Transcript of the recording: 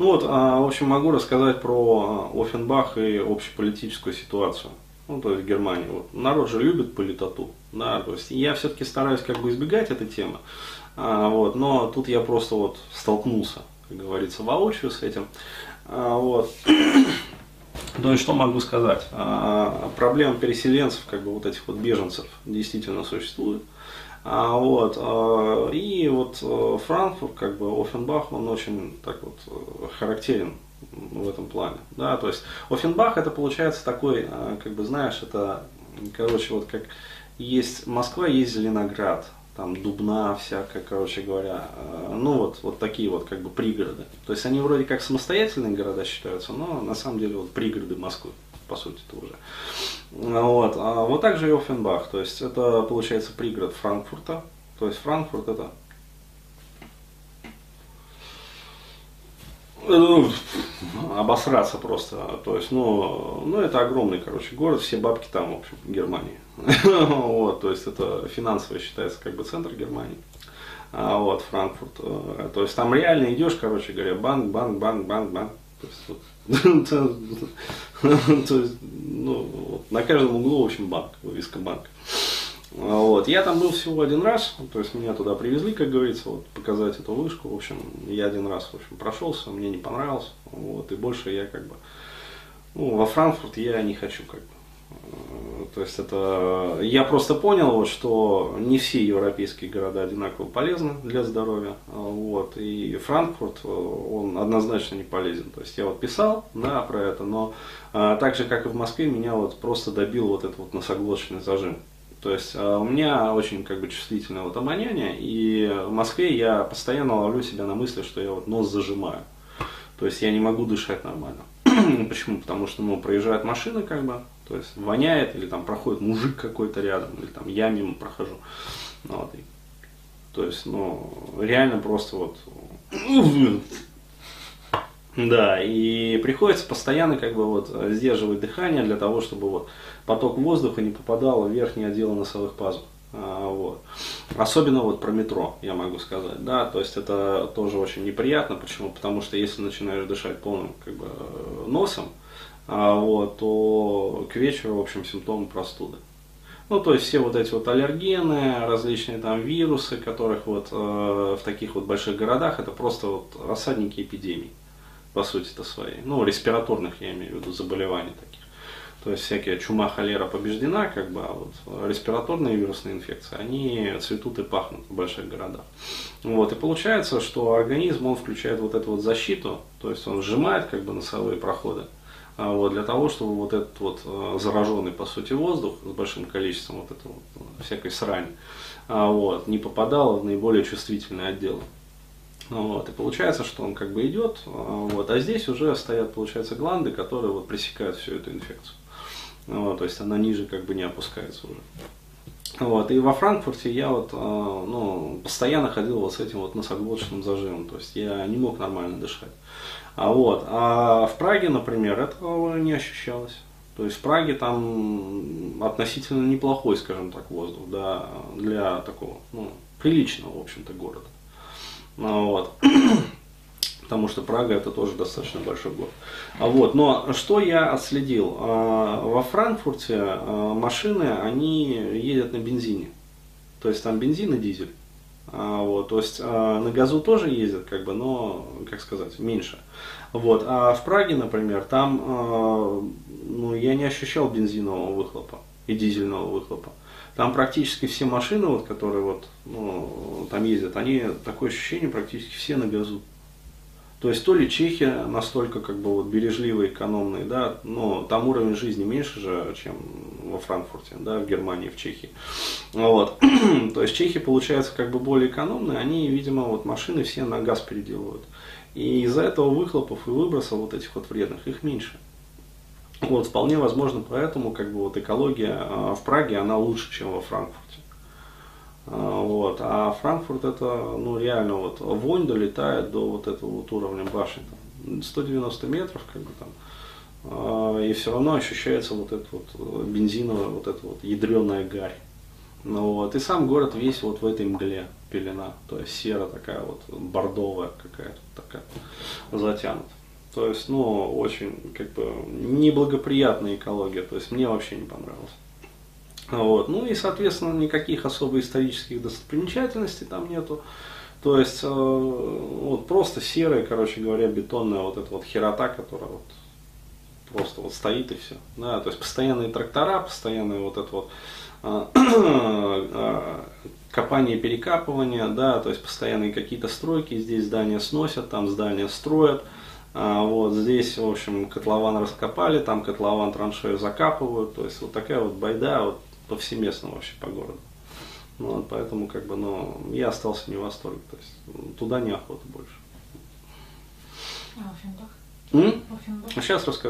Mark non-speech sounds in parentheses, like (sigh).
Ну вот, а, в общем, могу рассказать про а, Оффенбах и общеполитическую ситуацию. Ну, то есть в Германии. Вот. Народ же любит политоту. Да, то есть я все-таки стараюсь как бы избегать этой темы. А, вот, но тут я просто вот столкнулся, как говорится, воочию с этим. Вот. Ну и что могу сказать? А, проблема переселенцев, как бы вот этих вот беженцев, действительно существует. А, вот, а, и вот э, Франкфурт, как бы Оффенбах, он очень так вот э, характерен в этом плане. Да, то есть Оффенбах это получается такой, э, как бы знаешь, это, короче, вот как есть Москва, есть Зеленоград, там Дубна всякая, короче говоря, ну вот, вот такие вот как бы пригороды. То есть они вроде как самостоятельные города считаются, но на самом деле вот пригороды Москвы по сути это уже. Вот. А вот также и Оффенбах, то есть это получается пригород Франкфурта, то есть Франкфурт это ну, обосраться просто. То есть, ну, ну, это огромный, короче, город, все бабки там, в общем, Германии. (laughs) Вот, то есть, это финансово считается как бы центр Германии. А вот, Франкфурт. Э, то есть, там реально идешь, короче говоря, банк, банк, банк, банк, банк. То есть, вот, (laughs) (laughs) То есть, ну, вот, на каждом углу, в общем, банк, вывеска банка. Вот. Я там был всего один раз, то есть меня туда привезли, как говорится, вот, показать эту вышку. В общем, я один раз, в общем, прошелся, мне не понравилось. Вот, и больше я как бы, ну, во Франкфурт я не хочу как бы. То есть это я просто понял, вот, что не все европейские города одинаково полезны для здоровья. Вот, и Франкфурт, он однозначно не полезен. То есть я вот писал да, про это, но а, так же, как и в Москве, меня вот просто добил вот этот вот носоглоточный зажим. То есть а, у меня очень как бы чувствительное вот обоняние, и в Москве я постоянно ловлю себя на мысли, что я вот нос зажимаю. То есть я не могу дышать нормально. (clears throat) Почему? Потому что ну, проезжают машины, как бы, то есть воняет, или там проходит мужик какой-то рядом, или там я мимо прохожу. Ну, вот, и, то есть, ну, реально просто вот да, и приходится постоянно как бы вот сдерживать дыхание для того, чтобы вот поток воздуха не попадал в верхние отделы носовых пазух. А, вот. Особенно вот про метро, я могу сказать, да, то есть это тоже очень неприятно, почему? Потому что если начинаешь дышать полным как бы носом, вот, то к вечеру, в общем, симптомы простуды. Ну, то есть все вот эти вот аллергены, различные там вирусы, которых вот э, в таких вот больших городах, это просто вот рассадники эпидемий, по сути-то своей. Ну, респираторных, я имею в виду, заболеваний таких. То есть всякие чума, холера побеждена, как бы, а вот респираторные вирусные инфекции, они цветут и пахнут в больших городах. Вот, и получается, что организм, он включает вот эту вот защиту, то есть он сжимает как бы носовые проходы, а вот, для того, чтобы вот этот вот э, зараженный, по сути, воздух с большим количеством вот этого вот, э, всякой срани, а, вот, не попадал в наиболее чувствительные отделы. Вот, и получается, что он как бы идет, а, вот, а здесь уже стоят, получается, гланды, которые вот пресекают всю эту инфекцию. Вот, то есть она ниже как бы не опускается уже. Вот, и во Франкфурте я вот, ну, постоянно ходил вот с этим вот носоглоточным зажимом, то есть я не мог нормально дышать. А, вот. а в Праге, например, этого не ощущалось. То есть в Праге там относительно неплохой, скажем так, воздух, да, для такого, ну, приличного, в общем-то, города. Ну, вот. Потому что Прага это тоже достаточно большой город. А вот, но что я отследил? А, во Франкфурте а, машины, они едут на бензине. То есть там бензин и дизель. Вот, то есть на газу тоже ездят, как бы, но, как сказать, меньше. Вот, а в Праге, например, там ну, я не ощущал бензинового выхлопа и дизельного выхлопа. Там практически все машины, вот, которые вот, ну, там ездят, они такое ощущение практически все на газу. То есть то ли чехи настолько как бы вот бережливые, экономные, да, но там уровень жизни меньше же, чем во Франкфурте, да, в Германии, в Чехии. Вот. (clears throat) то есть чехи, получается, как бы более экономные, они, видимо, вот машины все на газ переделывают. И из-за этого выхлопов и выбросов вот этих вот вредных, их меньше. Вот, вполне возможно, поэтому как бы вот экология а, в Праге, она лучше, чем во Франкфурте. А, вот. А Франкфурт это, ну, реально, вот, вонь долетает до вот этого вот уровня башни, там, 190 метров, как бы там, а, и все равно ощущается вот эта вот бензиновая, вот эта вот ядреная гарь. Ну вот, и сам город весь вот в этой мгле пелена, то есть сера такая вот, бордовая какая-то такая. затянут. То есть, ну, очень, как бы, неблагоприятная экология, то есть, мне вообще не понравилось. Вот. Ну и, соответственно, никаких особо исторических достопримечательностей там нету. То есть, э, вот просто серая, короче говоря, бетонная вот эта вот херота, которая вот просто вот стоит и все. Да, то есть постоянные трактора, постоянные вот это вот э, э, копание, перекапывание, да, то есть постоянные какие-то стройки, здесь здания сносят, там здания строят, а, вот здесь, в общем, котлован раскопали, там котлован траншею закапывают, то есть вот такая вот байда вот повсеместно вообще по городу. Ну, вот, поэтому как бы, ну, я остался не в восторге. То есть туда неохота больше. А Оффенбах? М? Оффенбах? Сейчас расскажу.